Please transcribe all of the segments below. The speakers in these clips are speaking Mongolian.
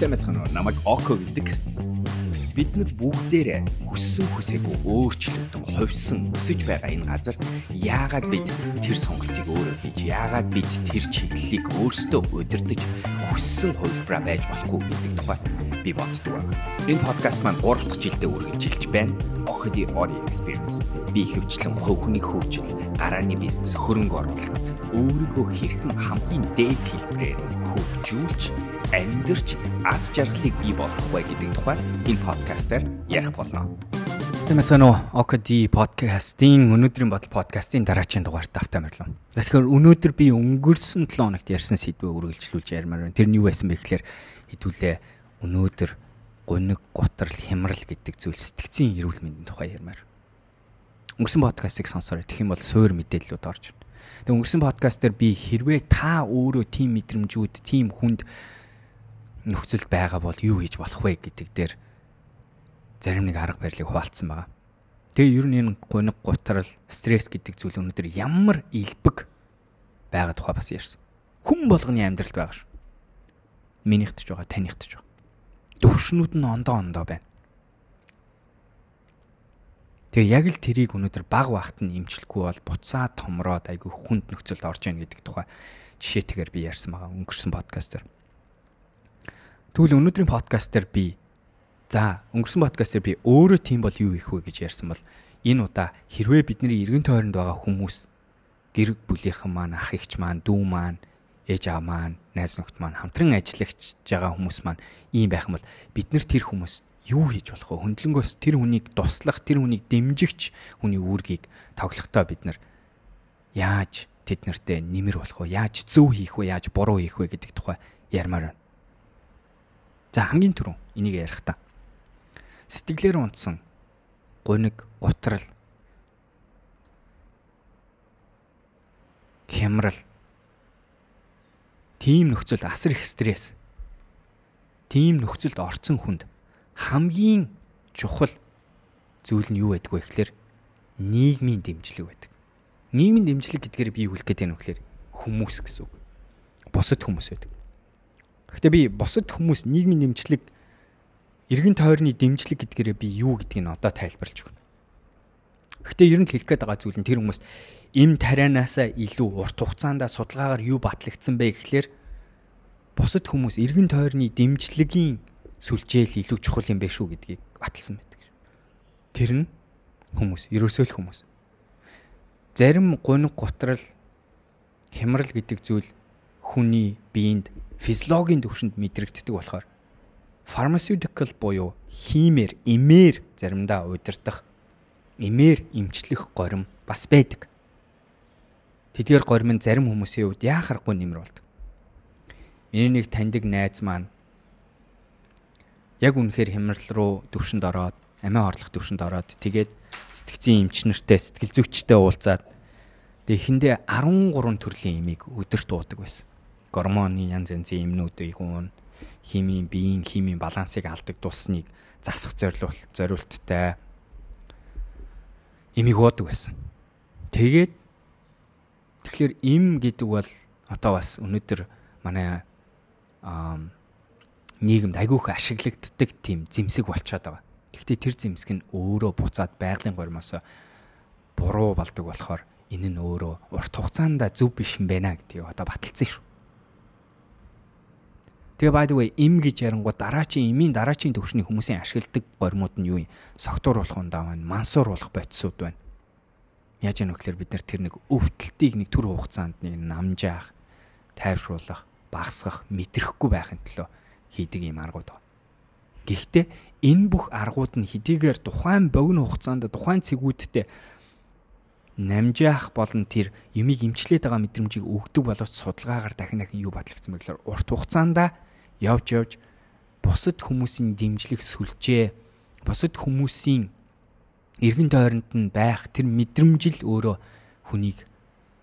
Сэмэцхан намайг Око гэдэг. Бид нар бүгдээрээ хүссэн хүсээгүй өөрчлөгдөн, хувьсан өсөж байгаа энэ газар яагаад бид тэр сонголтыг өөрөө хийж, яагаад бид тэр чиглэлийг өөрсдөө удирдах хүссэн хувилбараа байж болохгүй гэдэг тухай би боддог байна. Энэ подкаст маань 3 дахь жилдээ үргэлжилж байна. Охиди Ori Experience. Би хөвчлэн хувь хүний хөгжил, гарааны бизнес, хөрөнгө оруулалт, өөрийгөө хэрхэн хамгийн дээд хэлбэрээр хөгжүүлж амьдрч аз жаргалыг бий болгох вэ гэдэг тухай энэ подкастаар ярих болно. Нөө OKD подкастын өнөөдрийн бодол подкастын дараагийн дугаарт автаа мөрлөө. Тэгэхээр өнөөдөр би өнгөрсөн 7 хоногт ярьсан сэдвээ үргэлжлүүлж ярмаар байна. Тэр нь юу байсан бэ гэхээр хэдүүлээ өнөөдөр гуниг, гутрал, хямрал гэдэг зүйл сэтгцийн эрүүл мэндийн тухай ярмаар. Өнгөрсөн подкастыг сонсороо тэгэх юм бол суур мэдээллүүд орж байна. Тэгээ өнгөрсөн подкаст дээр би хэрвээ та өөрөө тийм мэдрэмжүүд, тийм хүнд нөхцөл байгаа бол юу хийж болох вэ гэдэг дээр зарим нэг арга барилыг хуваалцсан байгаа. Тэгээ ер нь энэ гуниг гутрал, стресс гэдэг зүйл өнөөдөр ямар илбэг байгаа тухай бас ярьсан. Хүн болгоны амьдралд байгаа шүү. Минийхтж байгаа, танийхтж байгаа. Төвшнүүд нь ондоо ондоо байна. Тэгээ яг л тэрийг өнөөдөр баг багт нь имчлэхгүй бол буцаа томроод айгүй хүнд нөхцөлд орж ийн гэдэг тухай жишээтэйгээр би ярьсан байгаа өнгөрсөн подкастер. Тэгвэл өнөөдрийн подкаст дээр би за өнгөрсөн подкаст дээр би өөрөө тийм бол юу их вэ гэж ярьсан бол энэ удаа хэрвээ бидний эргэн тойронд байгаа хүмүүс гэр бүлийнхэн маань ах эгч маань дүү маань ээж аав маань найз нөхд маань хамтран ажиллагч байгаа хүмүүс маань ийм байх юм бол бид нар тэр хүмүүс юу хийж болох вэ? Хөндлөнгөөс тэр хүнийг туслах тэр хүнийг дэмжигч хүний үүргийг тоглохдоо бид нар яаж тэд нартэй нэмэр болох вэ? Яаж зөв хийх вэ? Яаж буруу хийх вэ гэдэг тухай ярмаар байна. За хамгийн түрүү энийг ярих та. Сэтгэлээр унтсан гуниг, гутрал хямрал тийм нөхцөл асар их стресс тийм нөхцөлд орцсон хүнд хамгийн чухал зүйл нь юу байдг вэ гэхээр нийгмийн дэмжлэг байдаг. Нийгмийн дэмжлэг гэдгээр би юу хэлэх гээд байна вэ гэхээр хүмүүс гэсэн үг. Бусад хүмүүс байдаг. Гэхдээ би босод хүмүүс нийгмийн дэмжлэг эргэн тойрны дэмжлэг гэдгээрээ би юу гэдгийг нь одоо тайлбарлаж өгнө. Гэхдээ ер нь хэлэх гээд байгаа зүйл нь тэр хүмүүс им тарианаасаа илүү урт хугацаанд судалгаагаар юу батлагдсан бэ гэхлээр бусад хүмүүс эргэн тойрны дэмжлэгийн сүлжээл илүү чухал юм бэ шүү гэдгийг баталсан байдаг. Тэр нь хүмүүс, ерөөсөө л хүмүүс. Зарим гуниг гутрал хямрал гэдэг зүйл хүний биед физиологийн төвшөнд мэдрэгддэг болохоор pharmaceutical буюу химээр, эмээр заримдаа удирдах, эмээр эмчлэх горим бас байдаг. Тэдгээр горим нь зарим хүмүүсийн хувьд яахаргүй нэмэр болдог. Миний нэг таньдаг найз маань яг үнэхээр хямрал руу төвшөнд ороод, амиа орлох төвшөнд ороод тэгээд сэтгцийн эмч нартай, сэтгэл зүйчтэй уулзаад тэгээд эхэндээ 13 төрлийн эмийг өдөрт уудаг байсан гормоны янз янзын эмнүүдийг уун химийн биеийн химийн балансыг алдаг тусныг засах зорилт зорилттой эмийг уудаг байсан. Тэгээд тэгэхээр эм гэдэг бол одоо бас өнөөдөр манай нийгэмд айгүйх ашиглагддаг тийм зэмсэг болчиход байгаа. Гэхдээ тэр зэмсэг нь өөрөө буцаад байгалийн гормоос буруу болдог болохоор энэ нь өөрөө урт хугацаанд зөв биш юм байна гэдгийг одоо баталсан шүү. Тэгээ by the way им гэж ярангууд дараачийн имийн дараачийн төвшний хүмүүсийн ашигладаг гормууд нь юу юм? Согтуур болох ундаа байна, мансуур болох бодисууд байна. Яаж яах вэ гэхээр бид нар тэр нэг өвдөлтийг нэг төр хугацаанд нэг намжаах, тайвшруулах, багасгах, мэдрэхгүй байхын төлөө хийдэг юм аргууд байна. Гэхдээ энэ бүх аргууд нь хэдийгээр тухайн богино хугацаанд тухайн цэгүүдтэй намжаах болон тэр юмыг имчлээд байгаа мэдрэмжийг өгдөг боловч судалгаагаар дахин дахин юу батлагдсан гэхээр урт хугацаанд явж явж бусад хүмүүсийн дэмжлэг сүлжээ бусад хүмүүсийн эргэн тойронд нь байх тэр мэдрэмжил өөрөө хүнийг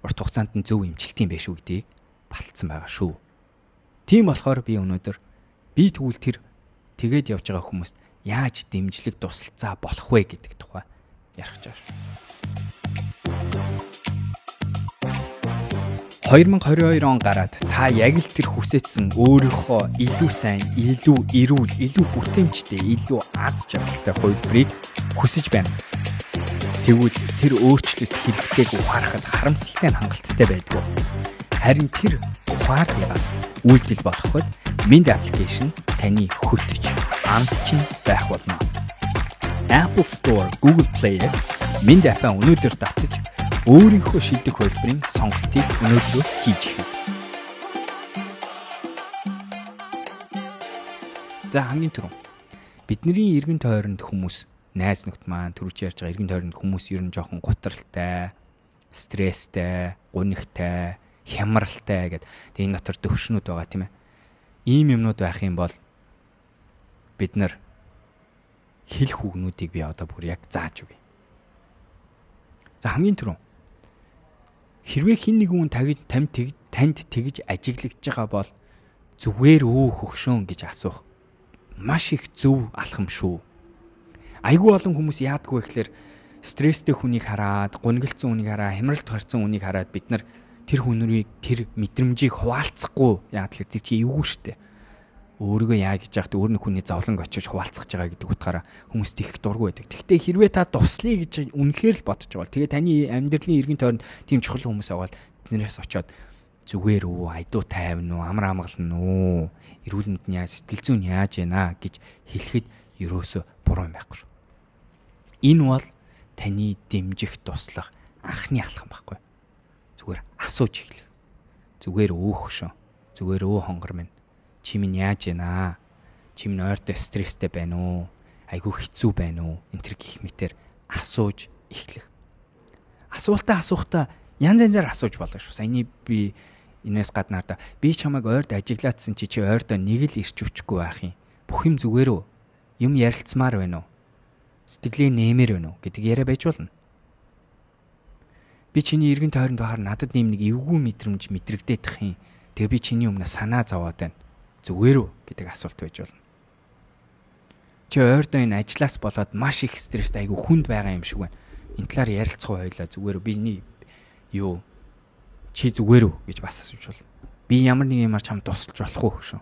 урт хугацаанд нь зөв эмчилт юм байх шүү гэдгийг балтсан байгаа шүү. Тийм болохоор би өнөөдөр би тэгвэл тэр тэгээд явж байгаа хүмүүст яаж дэмжлэг тусалцаа болох вэ гэдэг тухай ярих гэж байна. 2022 он гараад та яг л тэр хүсэжсэн өөрийнхөө илүү сайн, илүү эрүүл, илүү бүтээмжтэй, илүү аз жаргалтай хувилбарыг хүсэж байна. Тэгвэл тэр өөрчлөлт хэрэгтэйг ухаарахад харамсалтай хангалттай байдгүй. Харин тэр ухаарлыг үйлдэл болгоход Mint application таны хөтөж амтчин байх болно. Apple Store, Google Play-с Mint app-а өнөөдөр татаж өөрийнхөө шилдэг хөлбөрийн сонголтыг өнөөдрөөс хийж эхэлнэ. За хамгийн түрүү бидний эргэн тойронд хүмүүс найз нөхд маань төрүүч ярьж байгаа эргэн тойронд хүмүүс ер нь жоохон гутралтай, стресстэй, гунигтай, хямралтай гэдэг. Тэгээ энэ дотор төвшнүүд байгаа тийм ээ. Ийм юмнууд байх юм бол бид нар хэлэх үгнүүдийг би одоо бүр яг зааж өгье. За хамгийн түрүү хэрвээ хин нэг хүн тагид тамд танд тэгж ажиглагдж байгаа бол зүгээр өө хөгшөөн гэж асуух маш их зөв алхам шүү. Айгүй олон хүмүүс яадгүй гэхэлэр стресстэй хүнийг хараад, гунигдсан хүнийг хараа, хямралд гарсан хүнийг хараад бид нар тэр хүнрийг тэр мэдрэмжийг хуваалцахгүй яад л тэр чи эвгүй штэ өөрийгөө яа гэж яхад өөр нэг хүний зовлонг очиж хуваалцах байгаа гэдэг утгаараа хүмүүс тийх дургу байдаг. Гэхдээ хэрвээ та туслая гэж үнэхээр л бодож байгаа бол тэгээ таны амьдралын эргэн тойронд тийм чухал хүмүүс аваад тэднээс очиод зүгээр үү, айдуу тайван уу, амар амгалан уу, эрүүл мэндийн яа сэтгэл зүйн яаж яана гэж хэлэхэд ерөөсө буруу юм байхгүй. Энэ бол таны дэмжих туслах анхны алхам байхгүй. Зүгээр асууж эхлэх. Зүгээр өөхшөө. Зүгээр өө хонгор минь чи минь яаж байна? Чи минь ойртой стресстэй байна уу? Айгүй хэцүү байна уу? Энтэр гих мэтэр асууж эхлэх. Асуултаа асуухтаа янз янзаар асууж болно шүү. Саяны би энэс гаднаар да би чамайг ойрд ажиглаадсан чи чи ойрдоо нэг л ирч өчгүй байх юм. Бүх юм зүгээр үү? Юм ярилцмаар байна уу? Сэтгэлээ нэмэр байна уу гэдэг яриа байж болно. Би чиний эргэн тойронд бахаар надад нэм нэг эвгүй мэдрэмж мэдрэгдэх юм. Тэгээ би чиний өмнө санаа зовоод байна зүгээр үү гэдэг асуулт байж болно. Чи ойрдоо энэ ажлаас болоод маш их стресст айгүй хүнд байгаа юм шиг байна. Энэ талаар ярилцах байлаа зүгээр үү биний юу чи зүгээр үү гэж бас асууж болно. Би ямар нэг юмар чам тусалж болох уу шүү.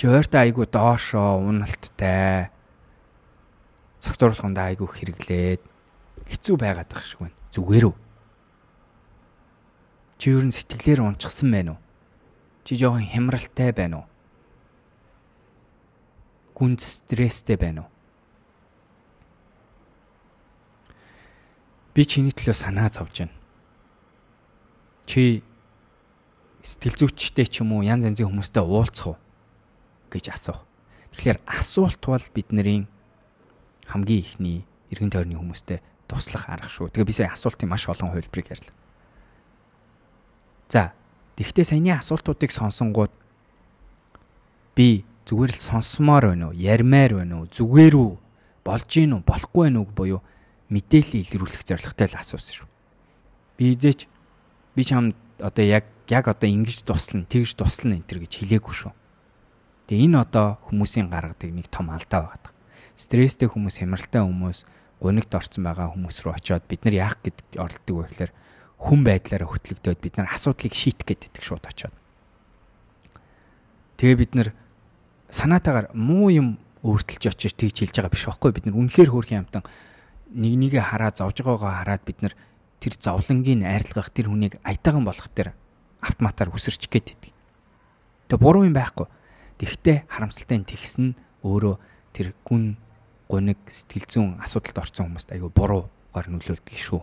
Чи ойртоо айгүй доошоо уналттай цогцорлохондоо айгүй хэрэглээд хэцүү байгаад байгаа шиг байна. Зүгээр үү? Чи ер нь сэтгэлээр унчихсан байна уу? Чи жоохон хямралтай байна уу? Гүн стресстэй байна уу? Би чиний төлөө санаа зовж байна. Чи сэтгэл зүйчтэй ч юм уу янз янзын хүмүүстэй уулзах уу гэж асуух. Тэгэхээр асуулт бол бидний хамгийн ихний эргэн тойрны хүмүүстэй туслах арга шүү. Тэгээ би сая асуултын маш олон хувилбарыг ярьлаа. За Тэгэхдээ саяны асуултуудыг сонсонгууд би зүгээр л сонсомоор байна уу? Ярмаар байна уу? Зүгээр үү? Болж гин үү? Болохгүй байна уу буюу мэдээлэл илрүүлэх зорилготой л асуусан шүү. Би эзэж би чамд одоо яг яг одоо ингэж туслана, тэгж туслана энэ төр гэж хэлээгүй шүү. Тэгээ энэ одоо хүмүүсийн гаргадаг нэг том алдаа байна. Стресстэй хүмүүс, хямралтай хүмүүс, гунигт орсон байгаа хүмүүс рүү очиод бид нар яах гэдэг оролдог вэ гэхээр хүн байдлаараа хөтлөгдөөд бид нар асуудлыг шийтгэх гэдэг шууд очиод. Тэгээ бид нар санаатаагаар муу юм өөртөлж очиж тэгж хэлж байгаа биш байхгүй бид нар үнэхээр хөөрхөн амтан нэг нэгэ хараа зовж байгаагаа хараад бид нар тэр зовлонгийн айрлгах тэр хүнийг аятайхан болгох тэр автоматар үсэрч гээд идэг. Тэгээ буруу юм байхгүй. Тэгвэл харамсалтай тэгсэн өөрөө тэр гүн гуниг сэтгэл зүйн асуудалд орсон хүмүүст айгүй буруугаар нөлөөлдөг шүү.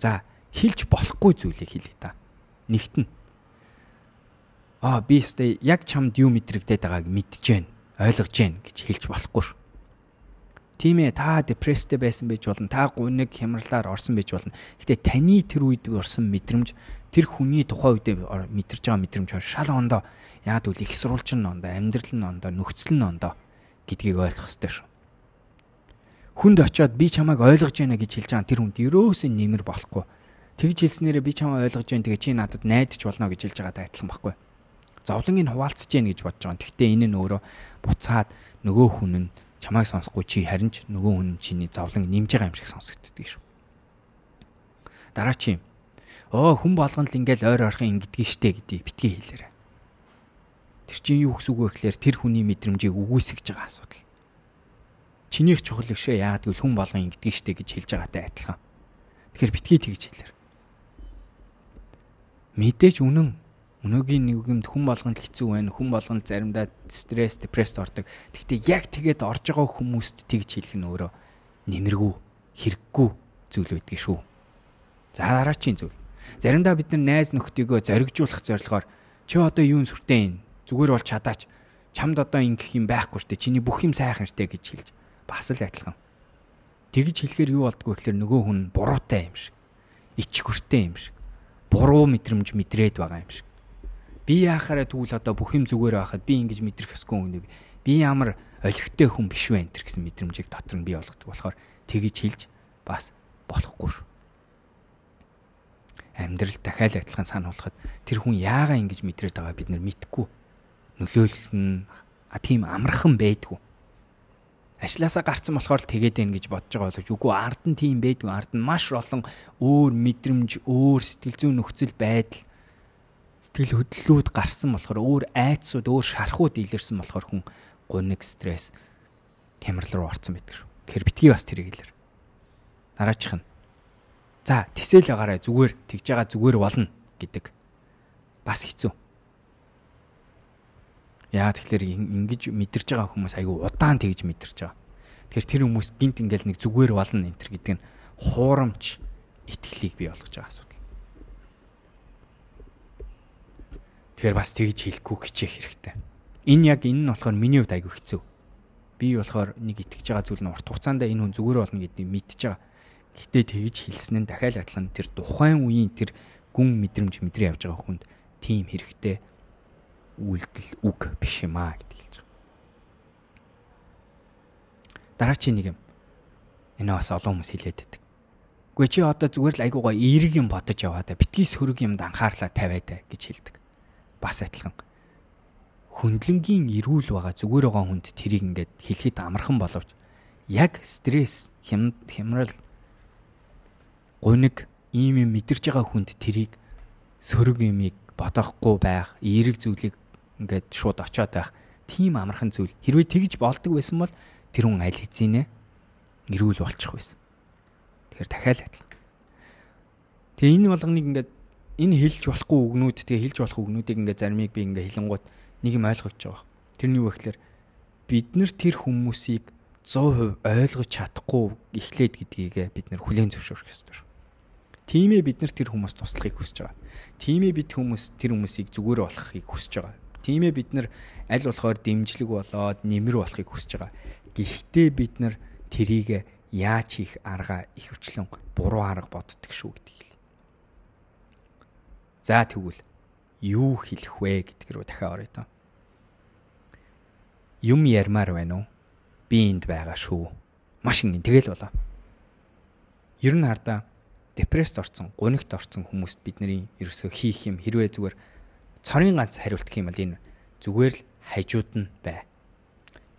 За хэлж болохгүй зүйлийг хэлээ та. Нэгт нь. Аа би өстэй яг чамд юу мэдрэгдээд байгааг мэдж байна. Ойлгож байна гэж хэлж болохгүй ш. Тийм ээ та депресстэй байсан байж болно. Та гуниг хямралаар орсон байж болно. Гэтэ таны тэр үед орсон мэдрэмж тэр хүний тухайн үедээ мэдэрч байгаа мэдрэмж шал ондоо яад үл их сурвалжин ондоо, амьдрал нь ондоо, нөхцөл нь ондоо гэдгийг ойлгох хэрэгтэй шүү. Хүнд очиод би чамайг ойлгож байна гэж хэлж байгаа тэр хүнд ерөөсөө нэмэр болохгүй тэгж хэлснээрээ би чамаа ойлгож байна. Тэгээ чи надад найдаж болно гэж хэлж байгаатай адилхан байхгүй. Зовлонгийг хуваалцаж гин гэж бодож байгаа. Гэхдээ энэ нь өөрөө буцаад нөгөө хүн нь чамайг сонсохгүй чи харин ч нөгөө хүн чиний зовлон нэмж байгаа юм шиг сонсогддөг шүү. Дараа чи оо хүн болгоно л ингээл ойр орхон ингэдгийг штэ гэдгийг битгий хэлээрэй. Тэр чинь юу гэсэн үг вэ гэхээр тэр хүний мэдрэмжийг үгүйсгэж байгаа асуудал. Чинийх чухал гişэ яагаад гэвэл хүн болгон ингэдгийг штэ гэж хэлж байгаатай адилхан. Тэгэхээр битгий тэгж хэлээр. Мэдээж үнэн Өнөөгийн нийгэмд хүн болгонд хэцүү байна. Хүн болгонд заримдаа стресс, депресд ордог. Гэхдээ яг тэгээд орж байгаа хүмүүст тэгж хэлэх нь өөрөө нэмэргүй, хэрэггүй зүйл байдгийг шүү. За дараачийн зүйл. Заримдаа бид нар найз нөхдийгөө зоригжуулах зорилгоор чи одоо юун сүртэй юм? Зүгээр бол чадаач. Чамд одоо ингэх юм байхгүй штэ. Чиний бүх юм сайхан штэ гэж хэлж бас л адилхан. Тэгж хэлэхээр юу болдгоо гэхээр нөгөө хүн буруутай юм шиг. Ичхүртэй юм шиг. Буруу мэдрэмж мэдрээд байгаа юм шиг би яахаараа тэгвэл одоо бүх юм зүгээр байхад би ингэж мэдрэх ёсгүй юм. Би ямар олигтой хүн биш вэ энэ гэсэн мэдрэмжийг дотор нь бий болгодог болохоор тэгж хэлж бас болохгүй шүү. Амьдрал дахиад адилхан сануулхад тэр хүн яагаа ингэж мэдрээд байгаа бид нар мэдгүй. Нөлөөлөл нь тийм амархан байдгүй. Ажлаасаа гарцсан болохоор тэгээд байна гэж бодож байгаа боловч үгүй ард нь тийм байдгүй. Ард нь маш олон өөр мэдрэмж, өөр сэтгэл зүйн нөхцөл байдал сэтгэл хөдлөлүүд гарсан болохоор өөр айцсууд өөр шархууд илэрсэн болохоор хүн гуниг стресс хямрал руу орсон байдаг шүү. Тэгэхээр битгий бас тэрийг илэр. Дараачих нь. За тэсэл байгаарай зүгээр тэгж байгаа зүгээр болно гэдэг. Бас хэцүү. Яа тэгэхээр ингэж мэдэрч байгаа хүмүүс айгүй удаан тэгж мэдэрч байгаа. Тэгэхээр тэр хүмүүс гинт ингээл нэг зүгээр болно энэ төр гэдэг нь хуурамч итгэлийг бий болгож байгаа асуудал. Тэгэхээр бас тэгж хэлэхгүй хичээх хэрэгтэй. Энэ яг энэ нь болохоор миний хувьд айгүй хэцүү. Би болохоор нэг итгэж байгаа зүйл нь урт хугацаанд энэ хүн зүгээр болно гэдгийг мэдчихэж байгаа. Гэхдээ тэгж хэлсэн нь дахиад адилхан тэр тухайн үеийн тэр гүн мэдрэмж мэдрээ явж байгаа хүнд тийм хэрэгтэй үйлдэл үг биш юм аа гэдэг хэлж байгаа. Дараачийн нэг юм. Энэ бас олон хүмүүс хэлээд байдаг. Гэхдээ чи одоо зүгээр л айгуугаа эерэг юм бодож яваа да. Битгий сөрөг юмд анхаарлаа тавиад гэж хэлдэг бас адилхан хөндлөнгийн эрүүл байгаа зүгээр байгаа хүнд тэрийг ингээд хэлэхэд амархан боловч яг стресс хямрал гуниг ийм юм мэдэрч байгаа хүнд тэрийг сөрөг юмыг бодохгүй байх, эерэг зүйлийг ингээд шууд очиод байх тийм амархан зүйл. Хэрвээ тэгж болдог байсан бол тэр хүн аль хэзээ эрүүл болчих байсан. Тэгэхээр дахиад адил. Тэгээ энэ болгоныг ингээд энэ хэлж болохгүй үгнүүд тэгээ хэлж болох үгнүүдийг ингээ заримыг би ингээ хэлэнгуут нэг юм ойлгож байгаа. Тэр нь юу вэ гэхээр бид нар тэр хүмүүсийг 100% ойлгож чадахгүй эхлээд гэдгийг бид нар хүлээн зөвшөөрөх ёстой. Тимээ бид нар тэр хүмүүст туслахыг хүсэж байгаа. Тимээ бид хүмүүс тэр хүмүүсийг зүгээр болохыг хүсэж байгаа. Тимээ бид нар аль болохоор дэмжлэг болоод нэмэр болохыг хүсэж байгаа. Гэхдээ бид нар тэрийг яаж хийх арга ихвчлэн буруу арга боддог шүү гэдгийг За тэгвэл юу хэлэх вэ гэдг рүү дахиад орё доо. Юм ярмаар байна уу? Би энд байгаа шүү. Маш ингэ тэгэл болоо. Ер нь хардаа депресд орсон, гунигт орсон хүмүүст бидний ерөөсөө хийх юм хэрвээ зүгээр цорын ганц хариулт гэх юм бол энэ зүгээр л хажууд нь бай.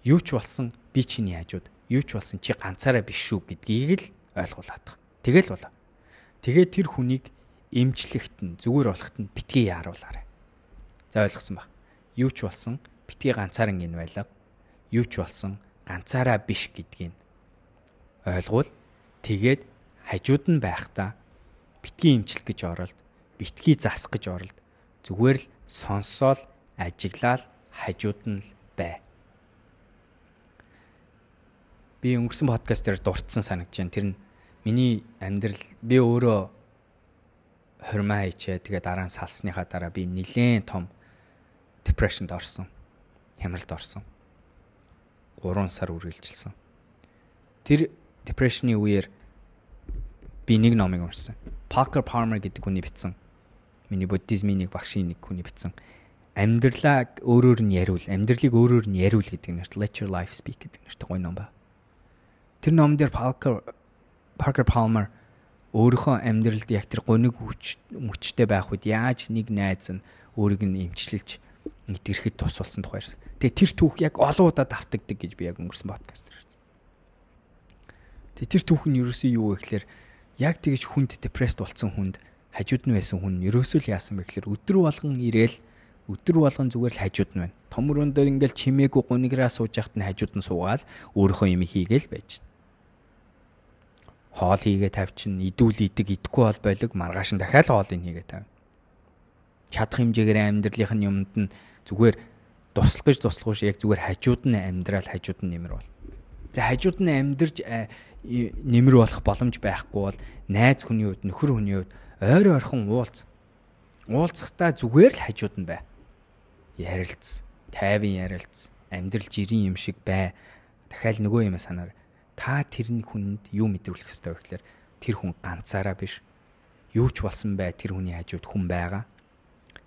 Юу ч болсон би чиний хажууд, юу ч болсон чи ганцаараа биш шүү гэдгийг л ойлгуулах. Тэгэл болоо. Тэгээд тэр хүнийг эмчлэгт нь зүгээр болохт нь битгий яаруулаарай. За ойлгосон ба. Юу ч болсон битгий ганцаараа ин байлга. Юу ч болсон ганцаараа биш гэдгийг ойлгуул. Тэгээд хажууд нь байхдаа битгий эмчлэх гэж оролд, битгий засах гэж оролд. Зүгээр л сонсоол, ажиглаал хажууд нь л бай. Би өнгөрсөн подкаст дээр дурдсан санагдаж байна. Тэр нь миний амьдрал би өөрөө хурмаа хийчээ. Тэгээ дараа нь салсныхаа дараа би нилээн том депрешнд орсон. Хямралд орсон. 3 сар үргэлжилсэн. Тэр депрешны үеэр би нэг номыг уншсан. Parker Palmer гэдэг хүний бичсэн. Миний буддизмын нэг багшийн нэг хүний бичсэн. Амьдралаа өөрөөр нь яриул, амьдралыг өөрөөр нь яриул гэдэг нэрт Let Your Life Speak гэдэг нэрт гоё ном ба. Тэр номон дээр Parker Parker Palmer өөрийнхөө амьдралд яг тэр гониг мөчтэй байх үед яаж нэг найз нь өөрийг нь эмчилж итгэрэхэд тусалсан тухайрсан. Тэгээ тэр түүх яг олон удаа давтагддаг гэж би яг өнгөрсөн подкаст дээр хэлсэн. Тэгээ тэр түүх нь ерөөсөө юу вэ гэхээр яг тэгж хүнд депресд болсон хүнд хажууд нь байсан хүн ерөөсөө л яасан бэ гэхээр өдөр болгон ирээл өдөр болгон зүгээр л хажууд нь байна. Том өрөөндөө ингээл чимээгүй гуниграа сууж яхад нь хажууд нь суугаад өөрийнхөө юм хийгээл байж. Хоол хийгээ тавьчин, идүүл идэг, идэхгүй бол болиг маргааш нь дахиад хоолыг хийгээ тавь. Чадах хэмжээгээр амьдралынх нь юмд нь зүгээр туслах гэж туслахгүйш яг зүгээр хажууд нь амьдрал хажууд нь нэмэр бол. За хажууд нь амьдарч нэмэр болох боломж байхгүй бол найз хүний хувьд нөхөр хүний хувьд ойр ойрхон уулз. Уулзахтаа зүгээр л хажууд нь бай. Ярилц, тайван ярилц, амьдрал жирийн юм шиг бай. Дахиад нөгөө юм санаар та тэрний хүнд юу мэдрүүлэх ёстой вэ гэхээр тэр хүн ганцаараа биш. Юу ч болсон бай тэр хүний хажууд хүн байгаа.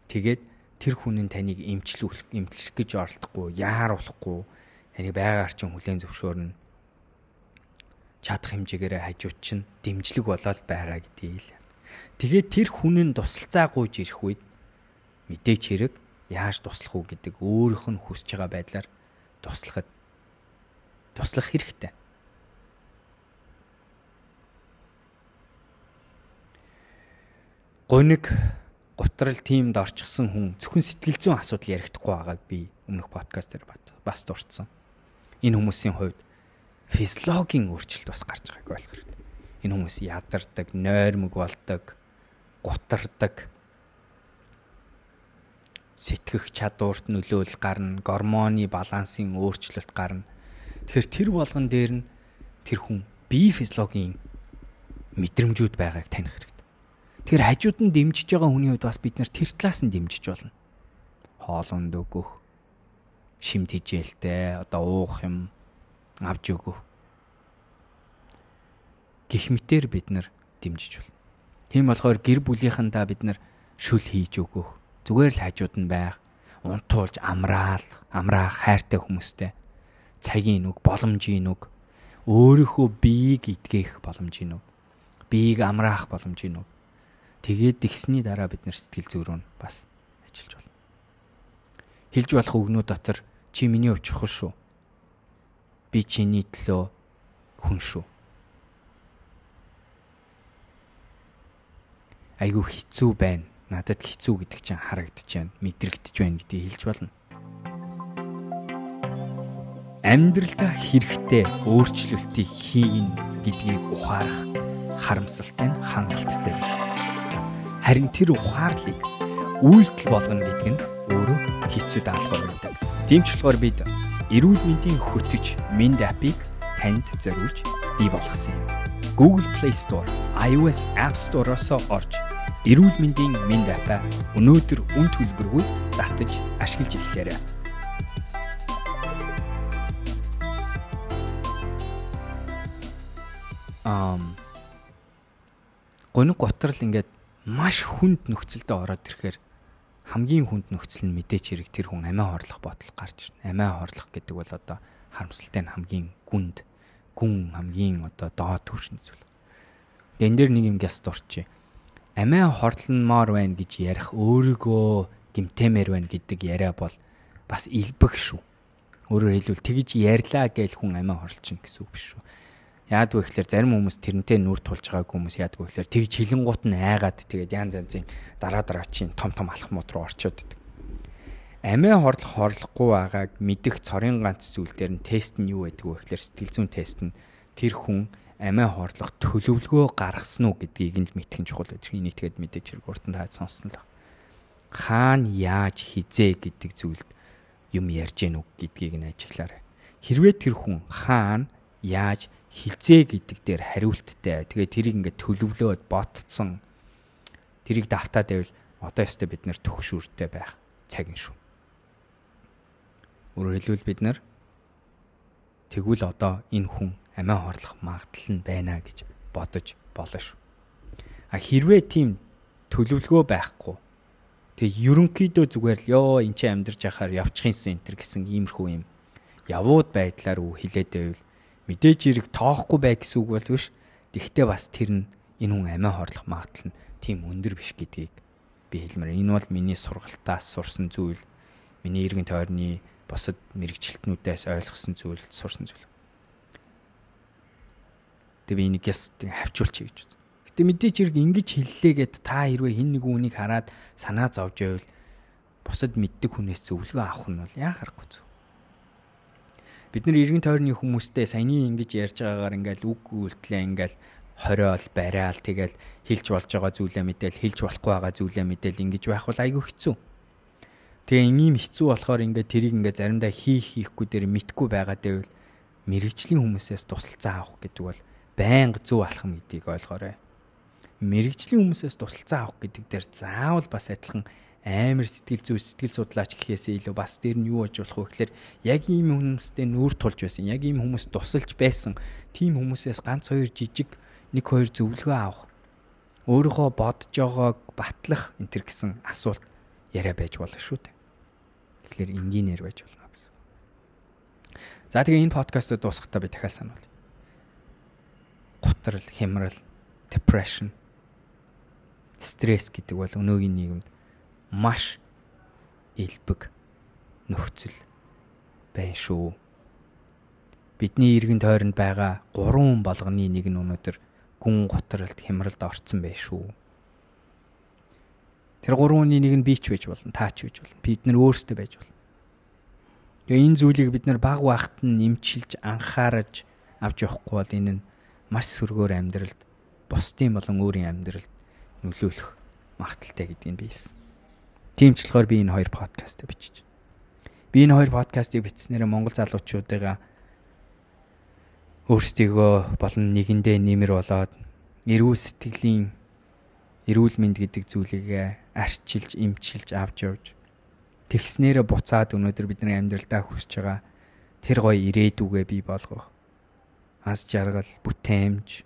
Тэгээд тэр хүн нь таныг эмчлүүлэх эмчлэх гэж оролдохгүй, яаруулахгүй, таны байгаар чинь хүлэн зөвшөөрнө. Чадах хэмжээгээр хажууд чинь дэмжлэг болоод байгаа гэдгийг л. Тэгээд тэр хүн нь тусалцаа гуйж ирэх үед мэдээч хэрэг яаж туслах уу гэдэг өөрийнх нь хүсэж байгаа байдлаар туслахад туслах хэрэгтэй. Гониг гутрал тиймд орчихсон хүн зөвхөн сэтгэл зүйн асуудал ярихдаггүй байгааг би өмнөх подкаст дээр бас дурдсан. Энэ хүмүүсийн хувьд физиологийн өөрчлөлт бас гарч байгааг ойлгох. Энэ хүмүүс ядардаг, нойрмог болдог, гутардаг, сэтгэх чадварт нөлөөлөл гарна, гормоны балансын өөрчлөлт гарна. Тэгэхээр тэр болгон дээр нь тэр хүн бие физиологийн мэдрэмжүүд байгааг таних хэрэгтэй. Тэгэхээр хажууд нь дэмжиж байгаа хүний хувьд бас бид нар тэр талаас нь дэмжиж болно. Хоол унд өгөх, шимт хижээлтэй, одоо уух юм авч өгөх. Гэх мэтэр бид нар дэмжиж болно. Тийм болохоор гэр бүлийнхэндээ бид нар шүл хийж өгөх. Зүгээр л хажууд нь байх. Унтуулж амраал, амраах хайртай хүмүүстэй. Цагийн нүг, боломжийн нүг. Өөрийнхөө биеийг идгэх боломжийн нүг. Биеийг амраах боломжийн нүг Тэгээд тэгсний дараа бид нэр сэтгэл зүй рүү бас ажиллаж байна. Хилж болох үгнүүд дотор чи миний өв чухал шүү. Би чиний төлөө хүн шүү. Айгу хэцүү байна. Надад хэцүү гэдэг чинь харагдаж байна, мэдрэгдэж байна гэдгийг хэлж болно. Амьдралдаа хэрэгтэй өөрчлөлтийг хийн гэдгийг ухаарах харамсалтай нь хангалттай байна. Харин тэр ухаарлыг үйлдэл болгоно гэдэг нь өөрөө хэцүү даалгавар байдаг. Тийм ч болохоор бид эрүүл мэндийн хөтөж Mind app-ыг танд зориулж бий болгосон юм. Google Play Store, iOS App Store-оос орж эрүүл мэндийн Mind app-а өнөөдөр үн төлбөргүй татаж ашиглаж эхлээрэй. Ам гоног готрал ингээд маш хүнд нөхцөлдөө ороод ирэхээр хамгийн хүнд нөхцөл нь мэдээч хэрэг тэр хүн амиа хорлох бодол гарч ирнэ. Амиа хорлох гэдэг бол одоо харамсалтай нь хамгийн гүнд гүн хамгийн одоо доод түвшин зүйл. Энэ дээр нэг юм гяс дурчи. Амиа хорлонмоор байна гэж ярих өөрийгөө гимтэмээр байна гэдэг яриа бол бас илбэг шүү. Өөрөөр хэлбэл тэгж ярьлаа гэж хүн амиа хорлчихно гэсэн үг биш шүү. Яадгүй ихлээр зарим хүмүүс тэрнтэй нүр тулж байгаагүй хүмүүс яадгүй ихлээр тэгж хилэнгуут нь айгаад тэгээд янз янзын дараа дараа чинь том том алхмууд руу орчоод идэг. Амиа хорлох хорлохгүй байгааг мэдэх цорын ганц зүйл дээр нь тест нь юу байдг вэ гэхээр сэтгэл зүйн тест нь тэр хүн амиа хорлох төлөвлөгөө гаргасан уу гэдгийг нь л мэдэх нь чухал гэж энийг тэгээд мэдээж хэрэг уртан таад сонсно л. Хаана яаж хизээ гэдэг зүйлд юм ярьж гэнэ үг гэдгийг нь ажиглаарай. Хэрвээ тэр хүн хаана яаж хилцээ гэдэг дээр хариулттай. Тэгээ тэрийг ингээд төлөвлөөд ботцсон. Тэрийг давтаад байвал одоо ёстой бид нэр төгшүүртэй байх цаг нь шүү. Өөрөөр хэлбэл бид нар тэгвэл одоо энэ хүн амиа хорлох магадлал нь байна гэж бодож болно шүү. А хэрвээ тийм төлөвлөгөө байхгүй тэгээ ерөнхийдөө зүгээр л ёо эн чинь амьдарч яхаар явчихынсэн энэ гэсэн иймэрхүү юм явууд байдлаар үү хилээд байвал мэдээж хэрэг тоохгүй бай гэсэн үг бол биш. Тэгвэл бас тэр нь энэ хүн амиа хорлох магадлал нь тийм өндөр биш гэдгийг би хэлмээр. Энэ бол миний сургалтаас сурсан зүйл. Миний эргэн тойрны босод мэрэгчлэтнүүдээс ойлгосон зүйл, сурсан зүйл. Тэгээ би энийг яс хавчуулчих гэж байна. Гэтэ мэдээч хэрэг ингэж хэллээ гэд та хэрвээ хин нэг үнийг хараад санаа зовж байвал бусад мэддэг хүнээс зөвлөгөө авах нь бол яа харахгүй зү. Бид нар иргэн тойрны хүмүүстэй саяны ингэж ярьж байгаагаар ингээл үг үйлдэлээ ингээл хориол барайл тэгэл хилж болж байгаа зүйлээ мэдээл хилж болохгүй байгаа зүйлээ мэдээл ингэж байх бол айгүй хэцүү. Тэгээ ийм хэцүү болохоор ингээд тэрийг ингээд заримдаа хийх хийхгүй дээр мэдгүй байгаа дэвэл мэрэгжлийн хүмүүсээс тусалцаа авах гэдэг бол байнга зөв алхам гэдгийг ойлгоорой. Мэрэгжлийн хүмүүсээс тусалцаа авах гэдэг дээр заавал бас адилхан амар сэтгэл зүй сэтгэл судлаач гэхээсээ илүү бас дээр нь юу болж болох вэ гэхээр яг ийм хүмүүстэй нүүр тулж байсан яг ийм хүмүүс тусалж байсан тийм хүмүүсээс ганц хоёр жижиг нэг хоёр зөвлөгөө авах өөрийнхөө бодож байгааг батлах энэ төр гэсэн асуулт яриа байж болно шүү дээ. Тэгэхээр энгийнээр байж болно гэсэн. За тэгээ энэ подкастыг дуусгахдаа би дахиад сануулъя. Гутрал, хямрал, depression, стресс гэдэг бол өнөөгийн нийгэмд маш илбэг нөхцөл байна шүү. Бидний иргэн тойронд байгаа гурван болгоны нэг нь өнөөдөр гүн гутралд хямралд орцсон байх шүү. Тэр гурваны нэг нь бич байж болно, таач байж болно. Бид нар өөрсдөө байж болно. Тэгээ энэ зүйлийг бид нар баг багт нь нэмчилж анхаараж авч явахгүй бол энэ нь маш сөргөөр амьдралд бусдын болон өөрийн амьдралд нөлөөлөх магадaltaй гэдгийг би хэлсэн. Тийм ч болохоор би энэ хоёр подкастыг бичиж. Би энэ хоёр подкастыг бичснээр Монгол залуучуудыгаа өөрсдийгөө болон нэгэндээ нэмэр болоод эрүүл сэтгэлийн эрүүл мэнд гэдэг зүйлийг арчилж, эмчилж авч явж тэгснээрээ буцаад өнөөдөр бидний амьдралдаа хүсэж байгаа тэр гоё ирээдүгээ бий болгох. Аз жаргал, бүтээмж,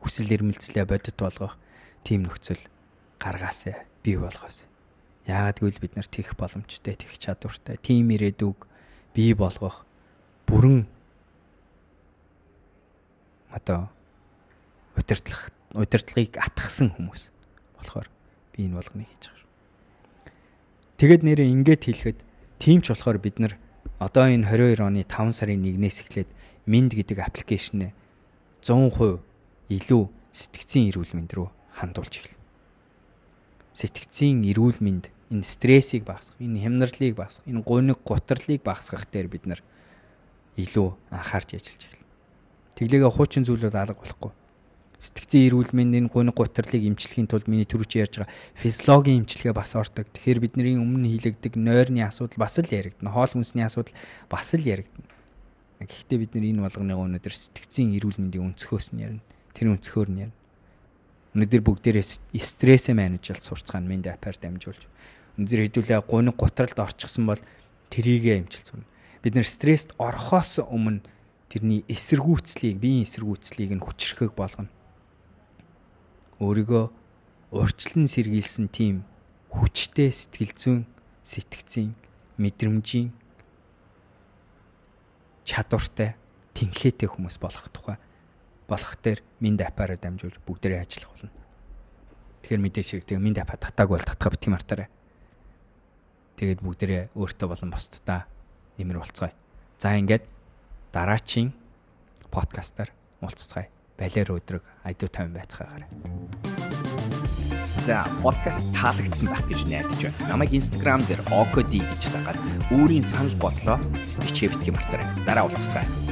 хүсэл эрмэлзлээ бодит болгох тийм нөхцөл гаргаасаа бий болгоос. Яагаад гэвэл бид нар тех боломжтой, тех чадвартай, тийм ирээдүг бий болгох бүрэн одоо удирдлах удирдлагыг атгсан хүмүүс болохоор би энэ болгоныг хийж байгаа. Тэгэд нэрээ ингээд хэлэхэд тийм ч болохоор бид нар одоо энэ 22 оны 5 сарын 1-ээс эхлээд Минд гэдэг аппликейшнээ 100% илүү сэтгцийн эрүүл мэнд рүү хандуулж эхэлнэ. Сэтгцийн эрүүл мэнд энэ стрессийг багасгах, энэ хямнарлыг багасгах, энэ гуниг гутралыг багасгах дээр бид нар илүү анхаарч ажиллаж эхэлнэ. Тэглээгээ хуучин зүйлүүд алга болохгүй. Сэтгцийн эрүүл мэндийн гуниг гутралыг эмчлэхийн тулд миний түрүүч ярьж байгаа физиологийн эмчилгээ бас ордог. Тэгэхээр бидний өмнө хийлэгдэг нойрны асуудал бас л яригдана. Хоол хүнсний асуудал бас л яригдана. Гэхдээ бид нар энэ болгоныг өнөөдөр сэтгцийн эрүүл мэндийн өнцгөөс нь ярина. Тэр өнцгөөр нь ярина. Өнөөдөр бүгдээрээ стрессээ менежлж сурцгаана минь апаар дамжуулж өндөр хэдүүлээ гуниг гутралд орчихсон бол тэрийгэ эмчилж сурна. Бид нэр стресст орохоос өмнө тэрний эсэргүүцлийг, биеийн эсэргүүцлийг нь хүчрэхэг болгоно. Өөрийгөө урьдчилан сэргийлсэн тийм хүчтэй сэтгэл зүйн, сэтгцийн, мэдрэмжийн чадвартай тэнхээтэй хүмүүс болох тухай болох дээр минь апаараа дамжуулж бүгдээрээ ажиллах болно. Тэгэхээр мэдээч хэрэг тэгээ минь апа татааг бол татгаа битгий мартаарай. Тэгээд бүгдээрээ өөртөө болон бусдаа нэмэр болцгоё. За ингээд дараачийн подкастаар уулзцгаая. Балер өдрөг айдуу тайван байцгаагаарай. За подкаст таалагдсан байх гэж найдаж байна. Намайг Instagram дээр okd гэж дагаад өөрийн санал бодлоо бичгээ битгий мартаарай. Дараа уулзцгаая.